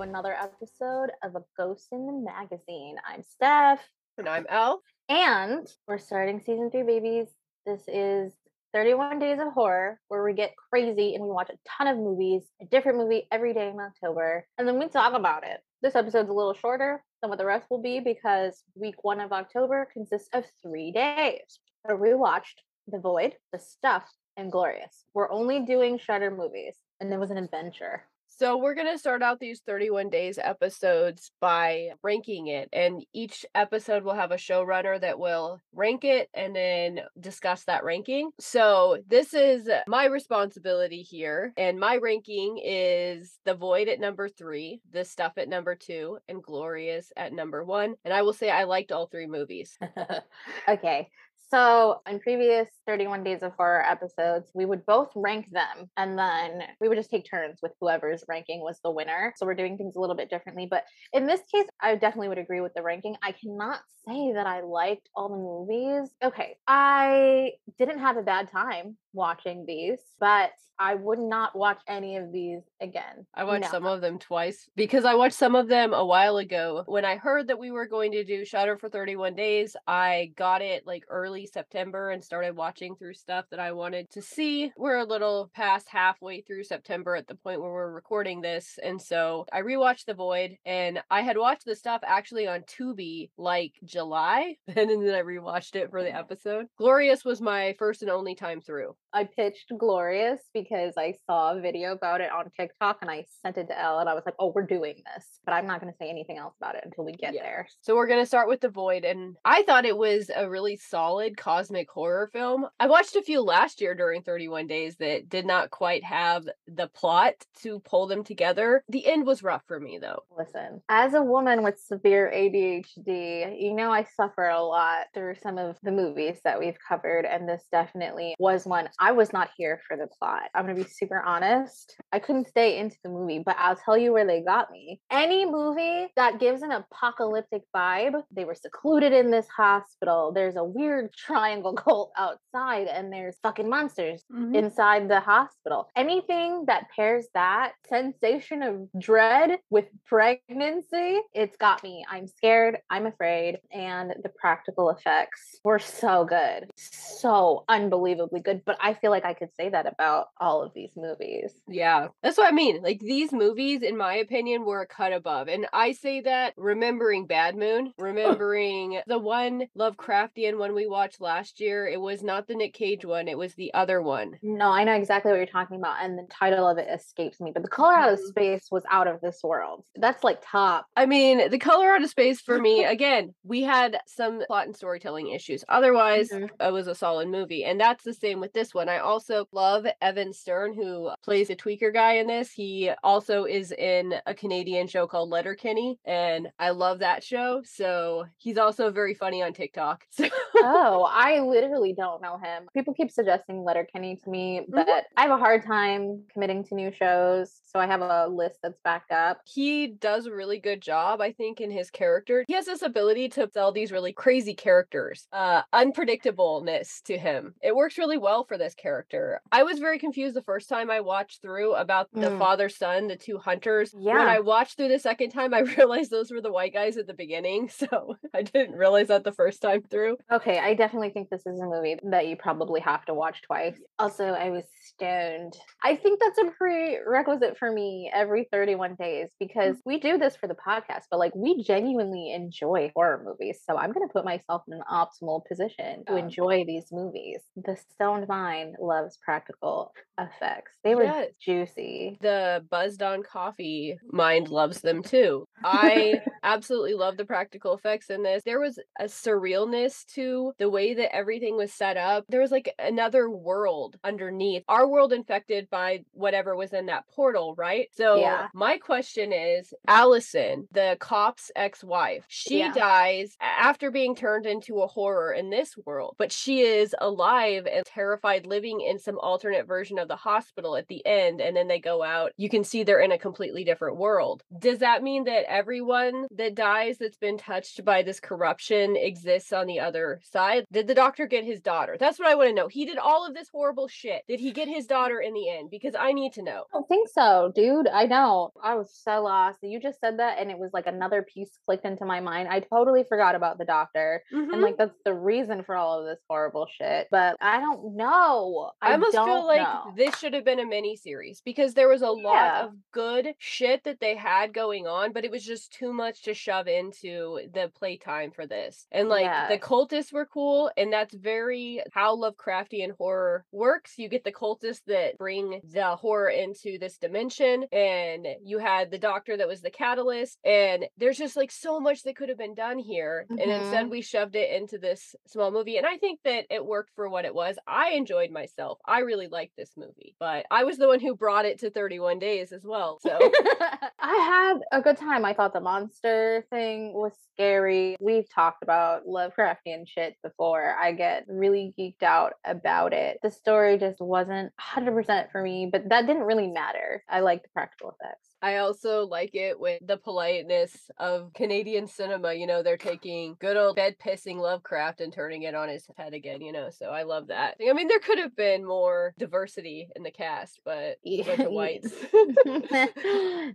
to another episode of A Ghost in the Magazine. I'm Stef. And I'm Elle. And we're starting season three, babies. This is 31 Days of Horror, where we get crazy and we watch a ton of movies, a different movie every day in October, and then we talk about it. This episode's a little shorter than what the rest will be because week one of October consists of three days. So we watched The Void, The Stuff, and Glorious. We're only doing Shudder movies, and it was an adventure. So we're going to start out these 31 days episodes by ranking it and each episode will have a showrunner that will rank it and then discuss that ranking. So this is my responsibility here and my ranking is The Void at number 3, The Stuff at number 2 and Glorious at number 1 and I will say I liked all three movies. okay. So, in previous 31 Days of Horror episodes, we would both rank them and then we would just take turns with whoever's ranking was the winner. So, we're doing things a little bit differently. But in this case, I definitely would agree with the ranking. I cannot say that I liked all the movies. Okay, I didn't have a bad time watching these, but I would not watch any of these again. I watched No. some of them twice because I watched some of them a while ago. When I heard that we were going to do Shudder for 31 days, I got it like early September and started watching through stuff that I wanted to see. We're a little past halfway through September at the point where we're recording this. And so I rewatched The Void and I had watched the stuff actually on Tubi like July. And then I rewatched it for the mm-hmm. episode. Glorious was my first and only time through. I pitched Glorious because I saw a video about it on TikTok and I sent it to Elle and I was like, oh, we're doing this. But I'm not going to say anything else about it until we get Yeah. there. So we're going to start with The Void and I thought it was a really solid cosmic horror film. Um, I watched a few last year during 31 days that did not quite have the plot to pull them together. The end was rough for me though. Listen, as a woman with severe ADHD, you know I suffer a lot through some of the movies that we've covered, and this definitely was one. I was not here for the plot. I'm gonna be super honest. I couldn't stay into the movie, but I'll tell you where they got me. Any movie that gives an apocalyptic vibe, they were secluded in this hospital. There's a weird triangle cult outside, and there's fucking monsters mm-hmm. inside the hospital. Anything that pairs that sensation of dread with pregnancy, it's got me. I'm scared, I'm afraid, and the practical effects were so good. So unbelievably good. But I feel like I could say that about all of these movies. Yeah, that's what I mean. Like these movies, in my opinion, were a cut above. And I say that remembering Bad Moon, remembering the one Lovecraftian one we watched last year. It was not the Nick Cage one, it was the other one. No, I know exactly what you're talking about, and the title of it escapes me. But the color out of space was out of this world. That's like top. I mean, the color out of space for me, again, we had some plot and storytelling issues. Otherwise, Mhm. it was a solid movie. And that's the same with this one. I also love Evan Stern, who plays a tweaker guy in this. He also is in a Canadian show called Letterkenny, and I love that show. So he's also very funny on TikTok. So oh, I literally don't know him. People keep suggesting Letterkenny to me, but I have a hard time committing to new shows. So I have a list that's backed up. he does a really good job, I think, in his character. He has this ability to sell these really crazy characters, uh, unpredictableness to him. It works really well for this character. I was very confused the first time I watched through about the Mm. father son, the two hunters. Yeah. When. I watched through the second time, I realized those were the white guys at the beginning. So I didn't realize that the first time through. Okay, I definitely think this is a movie that you probably have to watch twice. Also, I was stoned. I think that's a prerequisite for me every 31 days because we do this for the podcast, but like we genuinely enjoy horror movies. So I'm going to put myself in an optimal position to oh. enjoy these movies. The stoned mind loves practical effects. They were Yes. juicy. the buzzed on coffee mind loves them too. I absolutely love the practical effects in this. There was a surrealness to the way that everything was set up. There was like another world underneath. Our world infected by whatever was in that portal, right? So Yeah. my question is Allison, the cop's ex-wife, she Yeah. dies after being turned into a horror in this world, but she is alive and terrified living in some alternate version of the hospital at the end and then they go out, you can see they're in a completely different world. Does that mean that everyone that dies that's been touched by this corruption exists on the other side? Did the doctor get his daughter? That's what I want to know. He did all of this horrible shit. Did he get his daughter in the end? Because I need to know. I don't think so, dude. I know. I was so lost. You just said that, and it was like another piece clicked into my mind. I totally forgot about the doctor. Mhm. And like that's the reason for all of this horrible shit. But I don't know. I, I almost feel like know. this should have been a mini series because there was a lot Yeah. of good shit that they had going on, but it was just too much to shove into the playtime for this. And like the cultists were cool, and that's very how Lovecraftian horror works. You get the cultists that bring the horror into this dimension, and you had the doctor that was the catalyst, and there's just like so much that could have been done here. And instead, Mhm. we shoved it into this small movie. And I think that it worked for what it was. I enjoyed myself. I really liked this movie, but I was the one who brought it to 31 days as well. So I had a good time. I thought the monster thing was scary. We've talked about Lovecraftian shit before. I get really geeked out about it. The story just wasn't 100% for me, but that didn't really matter. I like the practical effects. I also like it with the politeness of Canadian cinema. You know, they're taking good old bed pissing Lovecraft and turning it on his head again, you know, so I love that. I mean, there could have been more diversity in the cast, but a bunch of whites.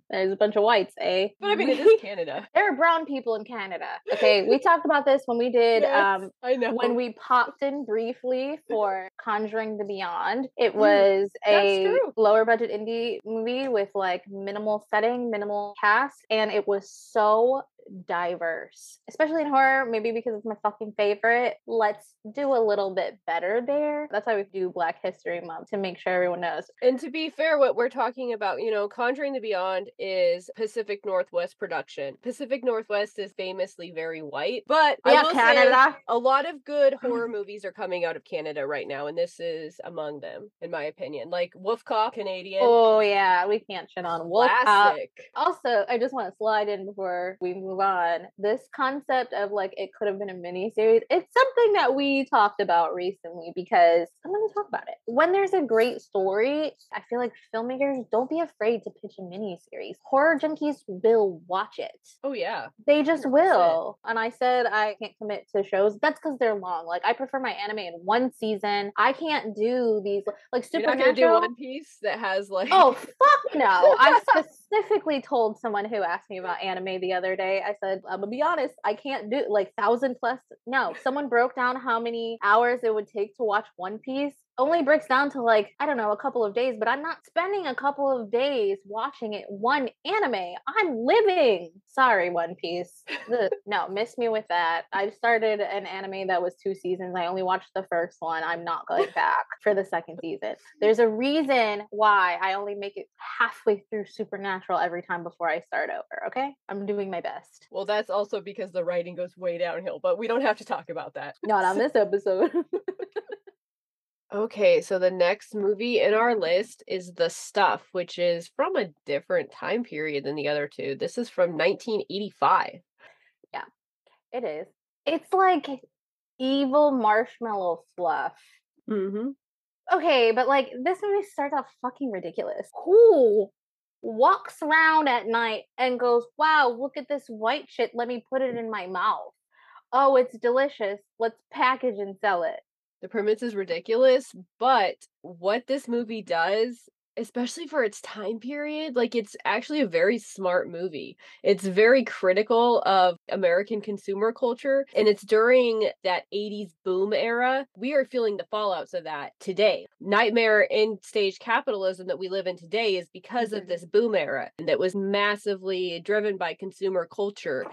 There's a bunch of whites, eh? but I mean, it is Canada. there are brown people in Canada. Okay, we talked about this when we did Yes, um I know. when we popped in briefly for Conjuring the Beyond. It Mm, was that's a true. lower budget indie movie with like minimal setting, minimal cast, and it was so diverse, especially in horror. Maybe because it's my fucking favorite. Let's do a little bit better there. That's why we do Black History Month to make sure everyone knows. And to be fair, what we're talking about, you know, Conjuring the Beyond is Pacific Northwest production. Pacific Northwest is famously very white, but I yeah, will say Canada. a lot of good horror movies are coming out of Canada right now, and this is among them, in my opinion. Like Wolf Cop, Canadian, Oh yeah, we can't shit on Wolf Cop. Also, I just want to slide in before we move on. This concept of like it could have been a mini series, it's something that we talked about recently because I'm going to talk about it. When there's a great story, I feel like filmmakers don't be afraid to pitch a mini series. Horror junkies will watch it. Oh yeah, They just 100%. will. And I said I can't commit to shows. That's because they're long. Like I prefer my anime in one season. I can't do these like you're not supernatural. gonna do One Piece that has like Oh fuck no! I specifically told someone who asked me about anime the other day. I said, "I'm gonna be honest. I can't do like thousand plus." No, someone broke down how many hours it would take to watch One Piece. Only breaks down to like I don't know a couple of days, but I'm not spending a couple of days watching it one anime. I'm living. Sorry, One Piece. No, miss me with that. I started an anime that was two seasons. I only watched the first one. I'm not going back for the second season. There's a reason why I only make it halfway through Supernatural every time before I start over. Okay, I'm doing my best. Well, that's also because the writing goes way downhill, but we don't have to talk about that. Not on this episode. Okay, so the next movie in our list is The Stuff, which is from a different time period than the other two. This is from 1985. Yeah, it is. It's like evil marshmallow fluff. Mm-hmm. Okay, but like this movie starts off fucking ridiculous. Who walks around at night and goes, Wow, look at this white shit. Let me put it in my mouth. Oh, it's delicious. Let's package and sell it. The premise is ridiculous, but what this movie does, especially for its time period, like it's actually a very smart movie. It's very critical of American consumer culture, and it's during that 80s boom era. We are feeling the fallouts of that today. Nightmare in stage capitalism that we live in today is because of Mhm. this boom era that was massively driven by consumer culture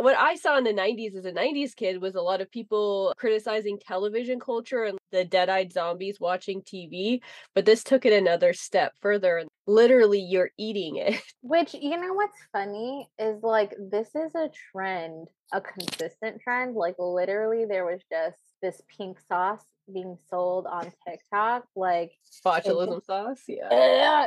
what I saw in the 90s as a 90s kid was a lot of people criticizing television culture and the dead eyed zombies watching TV. But this took it another step further. Literally, you're eating it. Which, you know what's funny is like this is a trend, a consistent trend. Like, literally, there was just this pink sauce being sold on TikTok. Like, Botulism sauce. Yeah.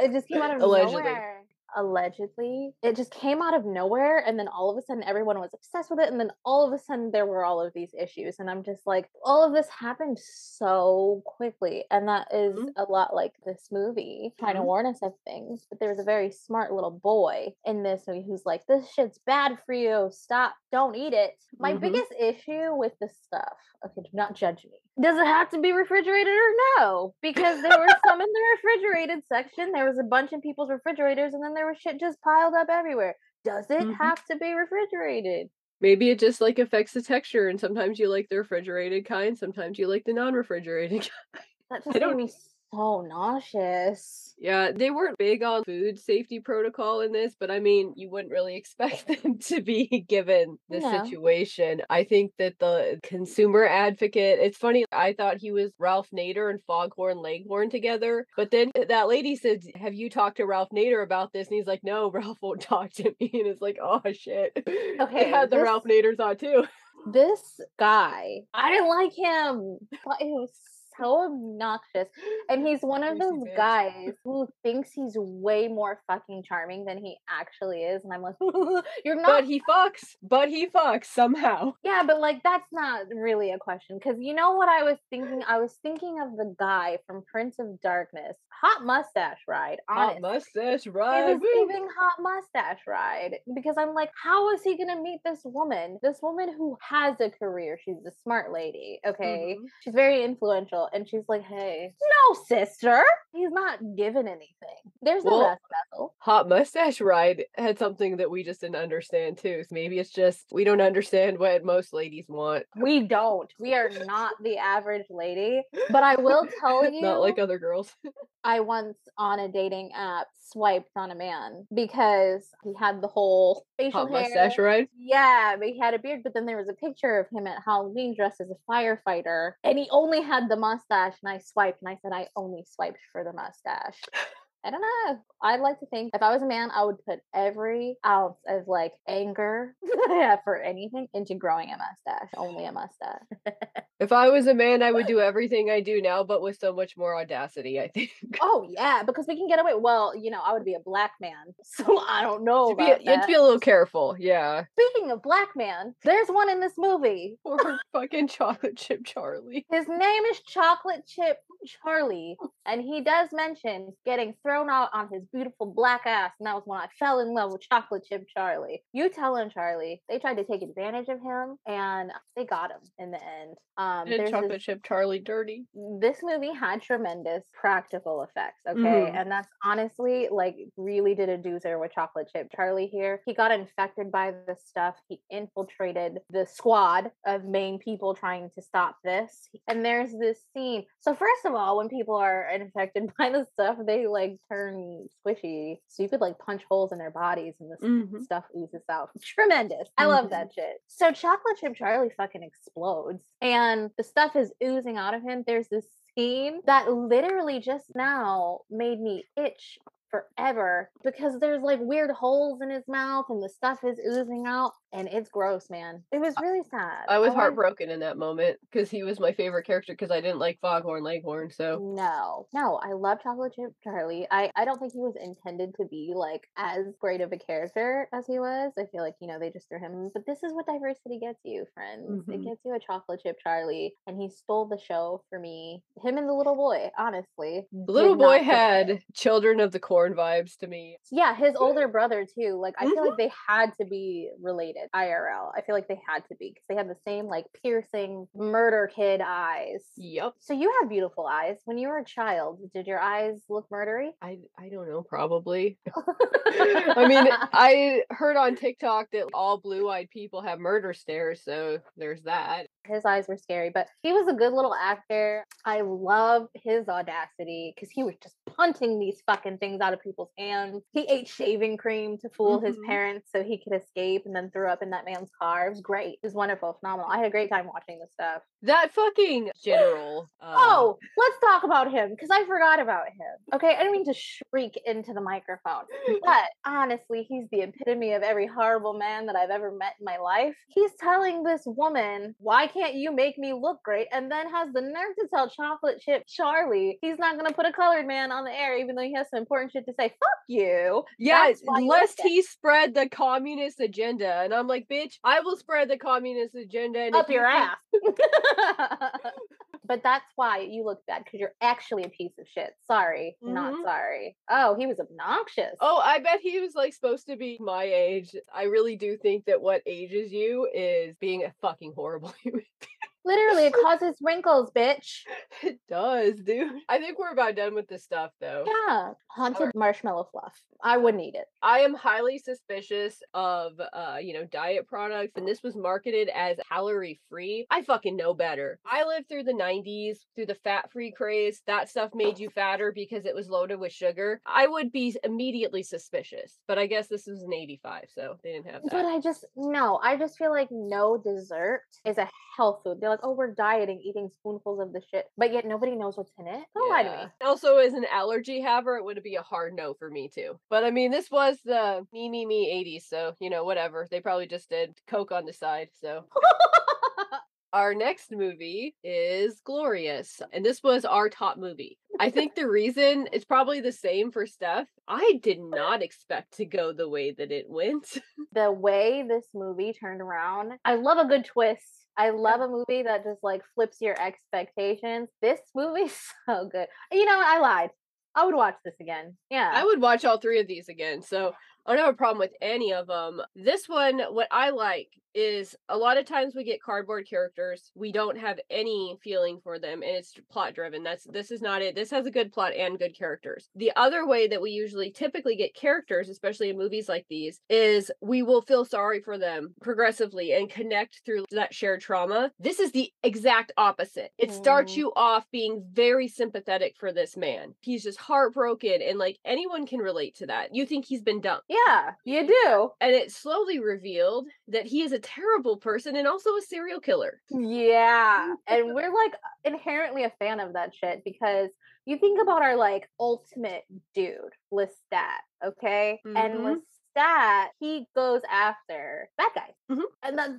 uh, it just came out of Allegedly. nowhere. Allegedly it just came out of nowhere and then all of a sudden everyone was obsessed with it and then all of a sudden there were all of these issues and i'm just like all of this happened so quickly and that is Mhm. a lot like this movie trying to Mhm. warn us of things but there was a very smart little boy in this movie who's like this shit's bad for you stop don't eat it my Mhm. biggest issue with this stuff okay do not judge me does it have to be refrigerated or no because there were some in the refrigerated section there was a bunch in people's refrigerators and then there was shit just piled up everywhere does it Mhm. have to be refrigerated Maybe it just like affects the texture, and sometimes you like the refrigerated kind, sometimes you like the non-refrigerated kind. that I just don't- made me so nauseous Yeah, they weren't big on food safety protocol in this, but I mean, you wouldn't really expect them to be given the No. situation. I think that the consumer advocate, it's funny, I thought he was Ralph Nader and Foghorn Leghorn together, but then that lady said, Have you talked to Ralph Nader about this? And he's like, No, Ralph won't talk to me. And it's like, Oh shit. They Okay, had the this- Ralph Nader thought too. this guy i didn't like him it was so obnoxious and he's one of those guys who thinks he's way more fucking charming than he actually is and i'm like you're not But he fucks. But he fucks somehow. Yeah, but like that's not really a question because you know what I was thinking? I was thinking of the guy from Prince of Darkness, hot mustache ride. Hot mustache, it right? was giving hot mustache ride because I'm like, how is he gonna meet this woman? This woman who has a career. She's a smart lady. Okay, Mhm. she's very influential, and she's like, hey, no, sister, he's not given anything. There's no Well, vessel. Hot Mustache Ride had something that we just didn't understand too. So maybe it's just we don't understand what most ladies want. We don't. We are not the average lady. But I will tell you, Not like other girls. I once on a dating app swiped on a man because he had the whole facial Hot hair. Mustache Ride. Yeah, but he had a beard, but then there was a picture of him at Halloween dressed as a firefighter, and he only had the mustache. And I swiped, and I said, I only swiped for the mustache. I don't know. I'd like to think if I was a man, I would put every ounce of like anger that I have for anything into growing a mustache, only a mustache. If I was a man, I would do everything I do now, but with so much more audacity, I think. Oh yeah, because we can get away. Well, you know, I would be a black man, so I don't know you be, about you have that. to be a little careful. Yeah. Speaking of black man, there's one in this movie. Poor fucking chocolate chip Charlie. His name is Chocolate Chip Charlie, and he does mention getting thrown out on his beautiful black ass, and that was when I fell in love with Chocolate Chip Charlie. You tell him, Charlie. They tried to take advantage of him, and they got him in the end. Um, Did chocolate this- chip Charlie dirty? this movie had tremendous practical effects okay Mhm. and that's honestly like really did a doozer with chocolate chip charlie here he got infected by the stuff he infiltrated the squad of main people trying to stop this and there's this scene so first of all when people are infected by the stuff they like turn squishy so you could like punch holes in their bodies and this Mhm. stuff oozes out. Tremendous. I love Mhm. that shit. So chocolate chip Charlie fucking explodes and the stuff is oozing out of him. There's this scene that literally just now made me itch forever because there's like weird holes in his mouth and the stuff is oozing out and it's gross, man. It was really sad. I was wanted- heartbroken in that moment because he was my favorite character because I didn't like Foghorn Leghorn. So No, no, I love Chocolate Chip Charlie. I, I don't think he was intended to be like as great of a character as he was. I feel like, you know, they just threw him. in, But this is what diversity gets you, friends. It Mhm. gets you a Chocolate Chip Charlie, and he stole the show for me. Him and the little boy, honestly. the little boy had there. Children of the Corn vibes to me. Yeah, his older brother too. Like I feel like they had to be related IRL. I feel like they had to be because they had the same like piercing murder kid eyes. Yep. So you have beautiful eyes. When you were a child, did your eyes look murdery? I I don't know, probably. I mean, I heard on TikTok that all blue-eyed people have murder stares, so there's that. his eyes were scary, but he was a good little actor. I love his audacity because he was just punting these fucking things out of people's hands. He ate shaving cream to fool his Mhm. parents so he could escape and then threw up in that man's car. It was great. It was wonderful, phenomenal. I had a great time watching this stuff. That fucking general. Uh, Oh, let's talk about him because I forgot about him. Okay, I didn't mean to shriek into the microphone, but honestly, he's the epitome of every horrible man that I've ever met in my life. He's telling this woman, Why can't you make me look great? And then has the nerve to tell chocolate chip Charlie he's not going to put a colored man on the air, even though he has some important shit to say. Fuck you. yeah, That's why you lest he spread the communist agenda. And I'm like, bitch, I will spread the communist agenda. And Up you your think- ass. but that's why you look bad because you're actually a piece of shit. Sorry, not Mhm. sorry. Oh, he was obnoxious. Oh, I bet he was like supposed to be my age. I really do think that what ages you is being a fucking horrible human. Literally, it causes wrinkles, bitch. it does, dude. I think we're about done with this stuff though. Yeah, haunted marshmallow fluff. I wouldn't eat it. I am highly suspicious of uh, you know, diet products and this was marketed as calorie free. I fucking know better. I lived through the 90s, through the fat free craze. That stuff made you fatter because it was loaded with sugar. I would be immediately suspicious. But I guess this was an 85, so they didn't have that. But I just no. I just feel like no dessert is a health food. They're like, oh, we're dieting, eating spoonfuls of the shit, but yet nobody knows what's in it. Don't lie to me. Also, as an allergy haver, it would be a hard no for me too. But I mean, this was the me me me 80s, so you know, whatever. They probably just did coke on the side. So our next movie is Glorious, and this was our top movie. I think the reason it's probably the same for Stef. I did not expect to go the way that it went. the way this movie turned around, I love a good twist. I love a movie that just like flips your expectations. This movie's so good. You know. I lied. I would watch this again. Yeah. I would watch all three of these again. So I don't have a problem with any of them. This one, what I like is a lot of times we get cardboard characters. We don't have any feeling for them and it's plot driven. That's this is not it. This has a good plot and good characters. The other way that we usually typically get characters, especially in movies like these, is we will feel sorry for them progressively and connect through that shared trauma. This is the exact opposite. It starts Mm. you off being very sympathetic for this man. He's just heartbroken and like anyone can relate to that. You think he's been dumped. yeah, you do. And it slowly revealed that he is a terrible person and also a serial killer. Yeah. And we're like inherently a fan of that shit because you think about our like ultimate dude, Lestat, okay? Mhm. And Lestat, he goes after bad guys. Mhm. And that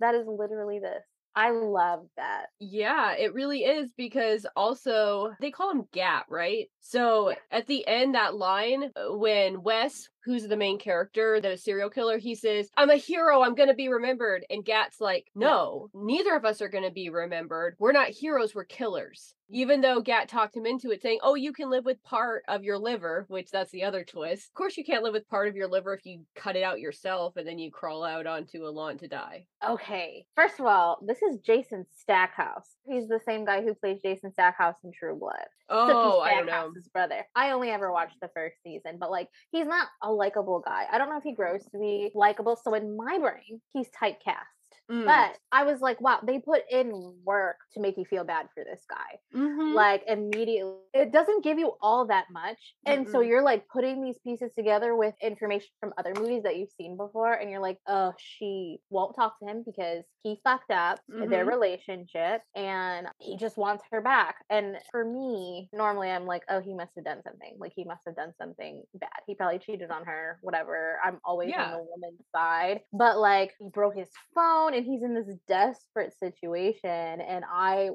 that is literally this. I love that. Yeah, it really is because also they call him Gat, right? So at the end, that line uh, when Wes, who's the main character, the serial killer, he says, I'm a hero, I'm gonna be remembered. And Gat's like, No, neither of us are gonna be remembered. We're not heroes, we're killers. Even though Gat talked him into it, saying, Oh, you can live with part of your liver, which that's the other twist. Of course, you can't live with part of your liver if you cut it out yourself and then you crawl out onto a lawn to die. Okay. First of all, this is Jason Stackhouse. He's the same guy who plays Jason Stackhouse in True Blood. Oh, I don't know. Stackhouse's brother. I only ever watched the first season, but like he's not a likable guy. I don't know if he grows to be likable. So in my brain, he's typecast. Mm. But I was like, wow, they put in work to make you feel bad for this guy. Mhm. Like immediately, it doesn't give you all that much. And so you're like putting these pieces together with information from other movies that you've seen before. And you're like, oh, she won't talk to him because he fucked up in their relationship and he just wants her back. And for me, normally I'm like, oh, he must have done something. Like he must have done something bad. He probably cheated on her, whatever. I'm always Yeah. on the woman's side. But like he broke his phone and he's in this desperate situation. And I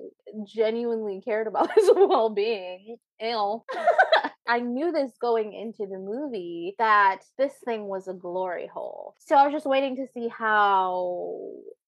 genuinely cared about his well being. I knew this going into the movie that this thing was a glory hole. So I was just waiting to see how.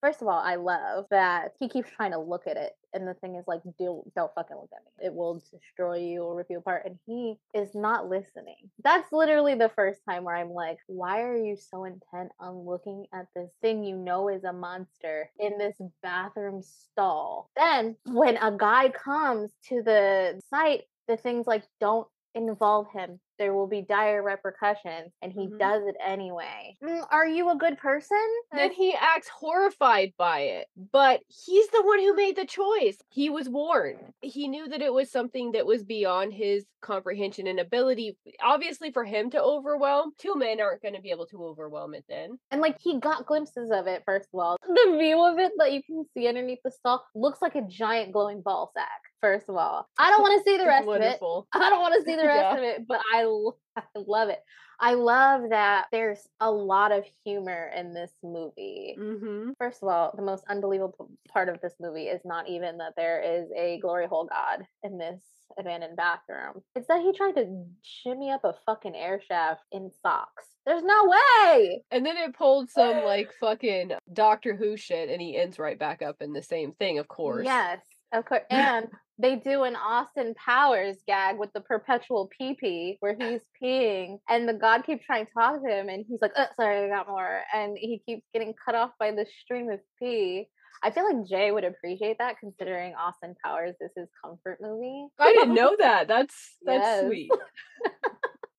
First of all, I love that he keeps trying to look at it, and the thing is like, don't don't fucking look at me. It will destroy you or rip you apart. And he is not listening. That's literally the first time where I'm like, why are you so intent on looking at this thing you know is a monster in this bathroom stall? Then when a guy comes to the site, the thing's like, don't involve him. There will be dire repercussions, and he Mhm. does it anyway. Mm, are you a good person? Then he acts horrified by it, but he's the one who made the choice. He was warned. He knew that it was something that was beyond his comprehension and ability. Obviously, for him to overwhelm, two men aren't going to be able to overwhelm it then. And like he got glimpses of it, first of all. The view of it that you can see underneath the stall looks like a giant glowing ball sack, first of all. I don't want to see the rest of it. I don't want to see the rest Yeah. of it, but I, I love it. I love that there's a lot of humor in this movie. Mm-hmm. First of all, the most unbelievable part of this movie is not even that there is a glory hole god in this abandoned bathroom. It's that he tried to shimmy up a fucking air shaft in socks. There's no way. And then it pulled some like fucking Doctor Who shit, and he ends right back up in the same thing, of course. Yes, of course. And they do an Austin Powers gag with the perpetual pee pee where he's peeing and the god keeps trying to talk to him and he's like, oh, sorry, I got more. And he keeps getting cut off by the stream of pee. I feel like Jay would appreciate that considering Austin Powers is his comfort movie. I didn't know that. That's that's Yes. sweet.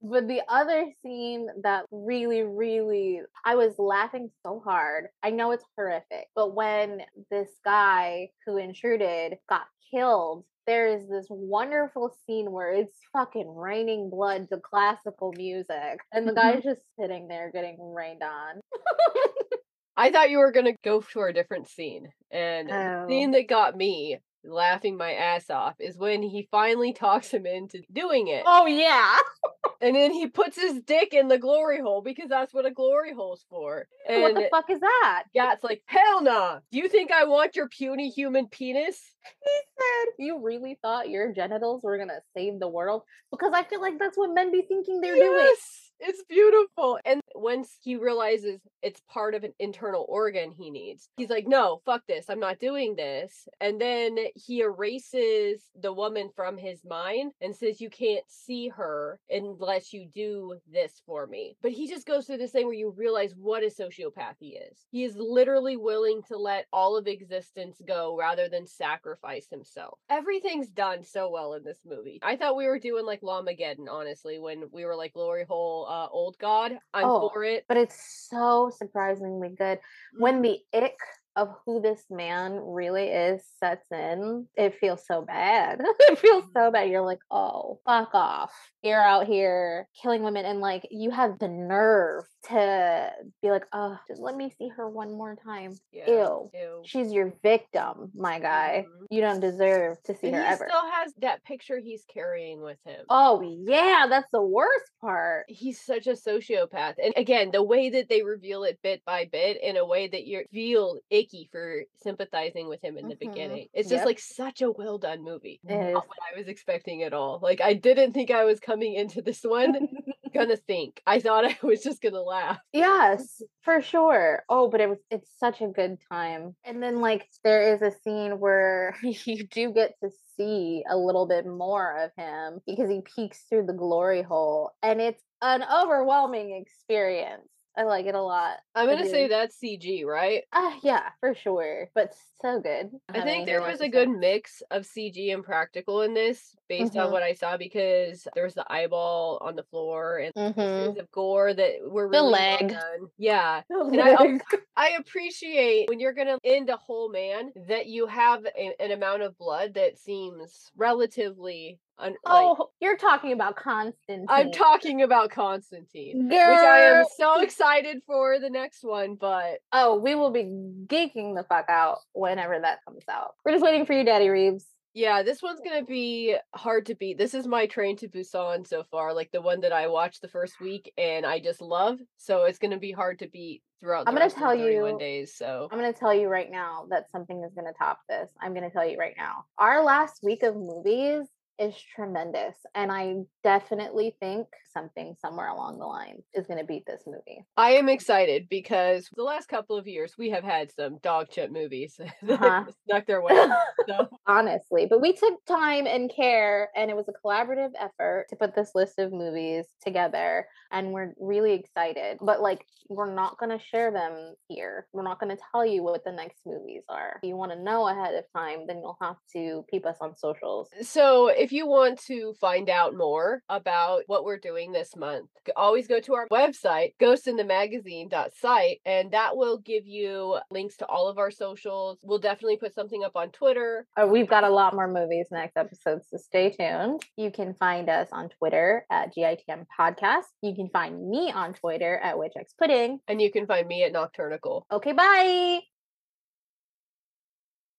But the other scene that really, really, I was laughing so hard. I know it's horrific, but when this guy who intruded got killed, there is this wonderful scene where it's fucking raining blood to classical music, and the mm-hmm. guy's just sitting there getting rained on. I thought you were gonna go for a different scene, and the Oh. scene that got me laughing my ass off is when he finally talks him into doing it, Oh, yeah. and then he puts his dick in the glory hole because that's what a glory hole's for. And what the fuck is that? Gat's like, "Hell nah! Do you think I want your puny human penis?" He said, You really thought your genitals were gonna save the world? Because I feel like that's what men be thinking they're doing. It's beautiful. And once he realizes it's part of an internal organ he needs, he's like, no, fuck this. I'm not doing this. And then he erases the woman from his mind and says, you can't see her unless you do this for me. But he just goes through this thing where you realize what a sociopath he is. He is literally willing to let all of existence go rather than sacrifice himself. Everything's done so well in this movie. I thought we were doing like Llamageddon, honestly, when we were like Glory Hole, uh, Old God. I'm Oh, for it. but it's so surprisingly good. When the ick of who this man really is sets in it feels so bad. It feels so bad. You're like oh fuck off. You're out here killing women and like you have the nerve to be like oh just let me see her one more time Yeah. ew Ew. she's your victim my guy Mhm. you don't deserve to see And her he ever still has that picture he's carrying with him. oh yeah that's the worst part he's such a sociopath. And again, the way that they reveal it bit by bit in a way that you feel icky for sympathizing with him in the Mhm. beginning. It's just Yep. like such a well done movie. Not what I was expecting at all. Like I didn't think I was coming into this one gonna think. I thought I was just gonna laugh. Yes, for sure. Oh, but it was it's such a good time. And then like there is a scene where you do get to see a little bit more of him because he peeks through the glory hole and it's an overwhelming experience. I like it a lot. I'm gonna say that's CG, right? Ah, yeah, for sure. But so good. I think there was a good mix of CG and practical in this based on Mhm. what I saw because there was the eyeball on the floor and Mhm. scenes of gore that were The really well leg. done. Yeah. The And I. I appreciate when you're gonna end a whole man that you have a, an amount of blood that seems relatively un, like Oh, you're talking about Constantine. I'm talking about Constantine, which I am so excited for the next one, but Oh, we will be geeking the fuck out whenever that comes out. We're just waiting for you, Daddy Reeves. yeah, this one's gonna be hard to beat. This is my train to Busan so far, like the one that I watched the first week and I just love. So it's gonna be hard to beat throughout. The I'm gonna tell 31 you- days. So I'm going to tell you right now that something is going to top this. I'm going to tell you right now. Our last week of movies is tremendous. And I definitely think something somewhere along the line is going to beat this movie. I am excited because the last couple of years we have had some dog chip movies that Uh-huh. snuck their way. So Honestly, but we took time and care, and it was a collaborative effort to put this list of movies together. And we're really excited. But like, we're not going to share them here. We're not going to tell you what the next movies are. If you want to know ahead of time, then you'll have to peep us on socials. So, if if you want to find out more about what we're doing this month, always go to our website, ghostinthemagazine.site, and that will give you links to all of our socials. We'll definitely put something up on Twitter. Uh, we've got a lot more movies next episode, so stay tuned. You can find us on Twitter at GITM Podcast. You can find me on Twitter at WitchXPudding. And you can find me at Nocturnical. Okay, bye.